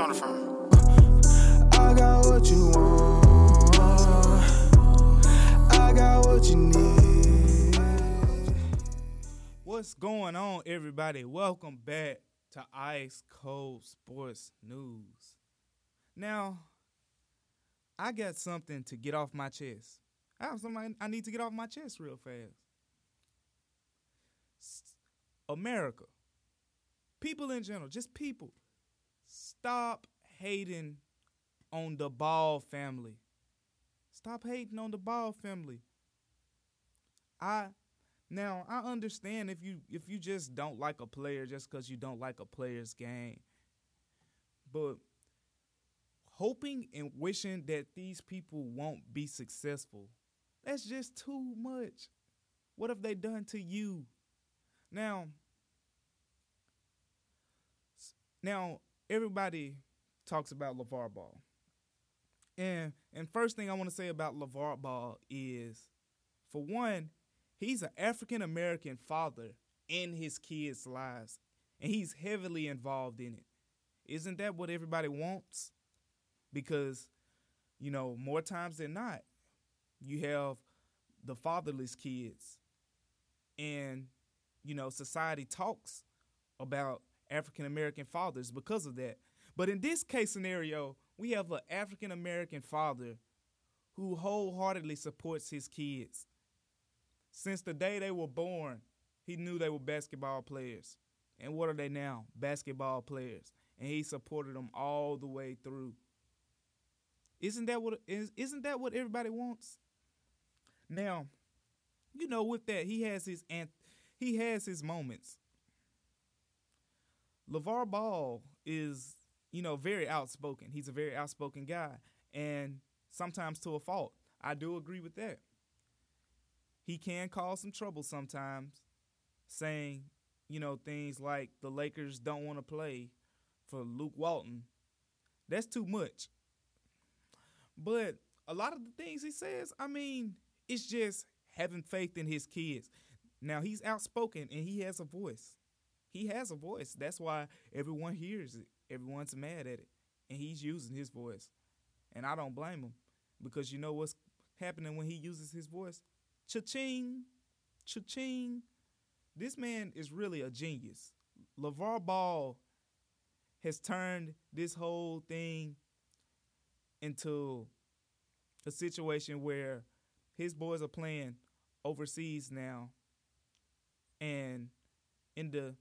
throwing it from. I got what you want. I got what you need. What's going on, everybody? Welcome back to Ice Cold Sports News. Now, I got something to get off my chest. I have something I need to get off my chest real fast. America, people in general, just people, stop hating on the Ball family. Stop hating on the Ball family. I now I understand if you if you just don't like a player just because you don't like a player's game, but hoping and wishing that these people won't be successful, that's just too much. What have they done to you? Now, now everybody talks about LeVar Ball. And and first thing I want to say about LeVar Ball is for one, he's an African American father in his kids' lives, and he's heavily involved in it. Isn't that what everybody wants? Because, you know, more times than not, you have the fatherless kids, and, you know, society talks about African American fathers because of that. But in this case scenario, we have an African American father who wholeheartedly supports his kids. Since the day they were born, he knew they were basketball players. And what are they now? Basketball players. And he supported them all the way through. Isn't that what is isn't that what everybody wants? Now, you know, with that, he has his anth- he has his moments. LeVar Ball is, you know, very outspoken. He's a very outspoken guy. And sometimes to a fault. I do agree with that he can cause some trouble sometimes, saying, you know, things like the Lakers don't want to play for Luke Walton. That's too much. But a lot of the things he says, I mean, it's just having faith in his kids. Now he's outspoken and he has a voice. He has a voice. That's why everyone hears it. Everyone's mad at it. And he's using his voice. And I don't blame him because you know what's happening when he uses his voice? Cha-ching, cha-ching. This man is really a genius. LeVar Ball has turned this whole thing into a situation where his boys are playing overseas now. And in the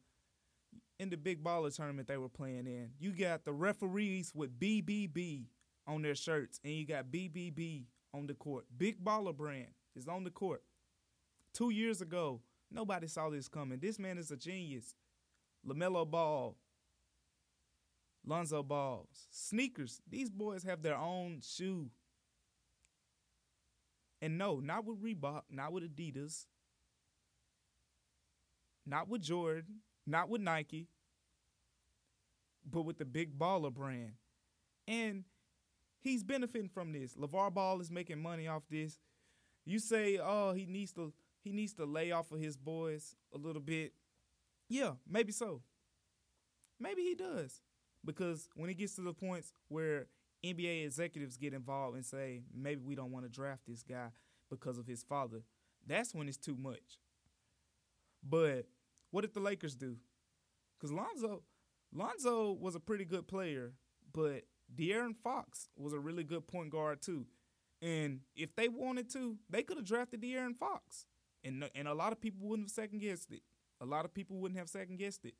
in the big baller tournament they were playing in, you got the referees with BBB on their shirts, and you got BBB on the court. Big baller brand is on the court. Two years ago, nobody saw this coming. This man is a genius. LaMelo Ball, Lonzo Balls, sneakers. These boys have their own shoe. And no, not with Reebok, not with Adidas, not with Jordan, not with Nike, but with the big baller brand. And he's benefiting from this. LeVar Ball is making money off this. You say, oh, he needs to he needs to lay off of his boys a little bit. Yeah, maybe so. Maybe he does. Because when it gets to the points where NBA executives get involved and say, maybe we don't want to draft this guy because of his father, that's when it's too much. But what did the Lakers do? Because Lonzo, Lonzo was a pretty good player, but De'Aaron Fox was a really good point guard too. And if they wanted to, they could have drafted De'Aaron Fox. And and a lot of people wouldn't have second guessed it. A lot of people wouldn't have second guessed it.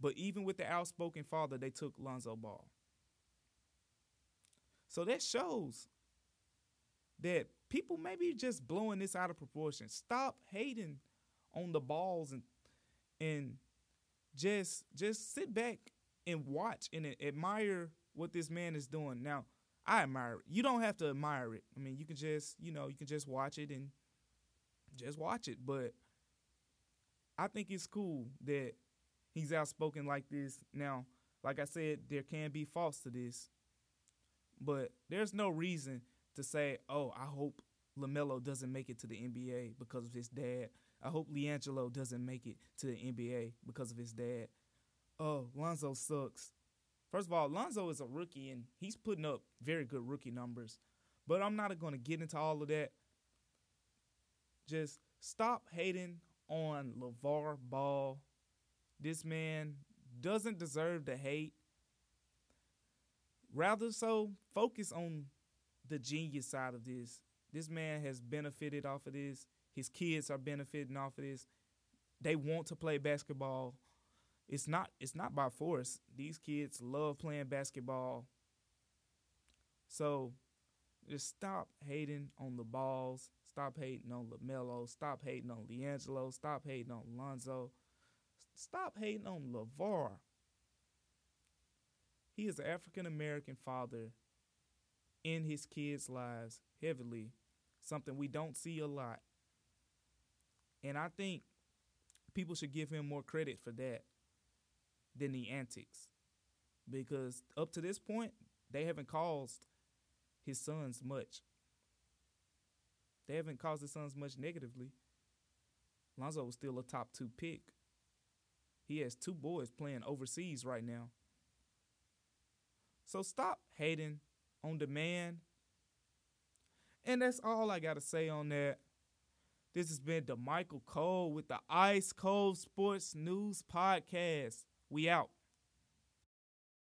But even with the outspoken father, they took Lonzo Ball. So that shows that people maybe just blowing this out of proportion. Stop hating on the balls and and just just sit back and watch and admire what this man is doing. Now, I admire it. You don't have to admire it. I mean, you can just, you know, you can just watch it and just watch it. But I think it's cool that he's outspoken like this. Now, like I said, there can be faults to this, but there's no reason to say, "Oh, I hope LaMelo doesn't make it to the NBA because of his dad. I hope LiAngelo doesn't make it to the NBA because of his dad. Oh, Lonzo sucks. First of all, Lonzo is a rookie and he's putting up very good rookie numbers. But I'm not going to get into all of that. Just stop hating on LeVar Ball. This man doesn't deserve the hate. Rather so, focus on the genius side of this. This man has benefited off of this. His kids are benefiting off of this. They want to play basketball. It's not it's not by force. These kids love playing basketball. So just stop hating on the balls. Stop hating on LaMelo. Stop hating on LiAngelo. Stop hating on Lonzo. Stop hating on LeVar. He is an African American father in his kids' lives heavily, something we don't see a lot. And I think people should give him more credit for that than the antics. Because up to this point, they haven't caused his sons much. They haven't caused his sons much negatively. Lonzo was still a top two pick. He has two boys playing overseas right now. So stop hating on the man. And that's all I got to say on that. This has been the Michael Cole with the Ice Cold Sports News Podcast. We out.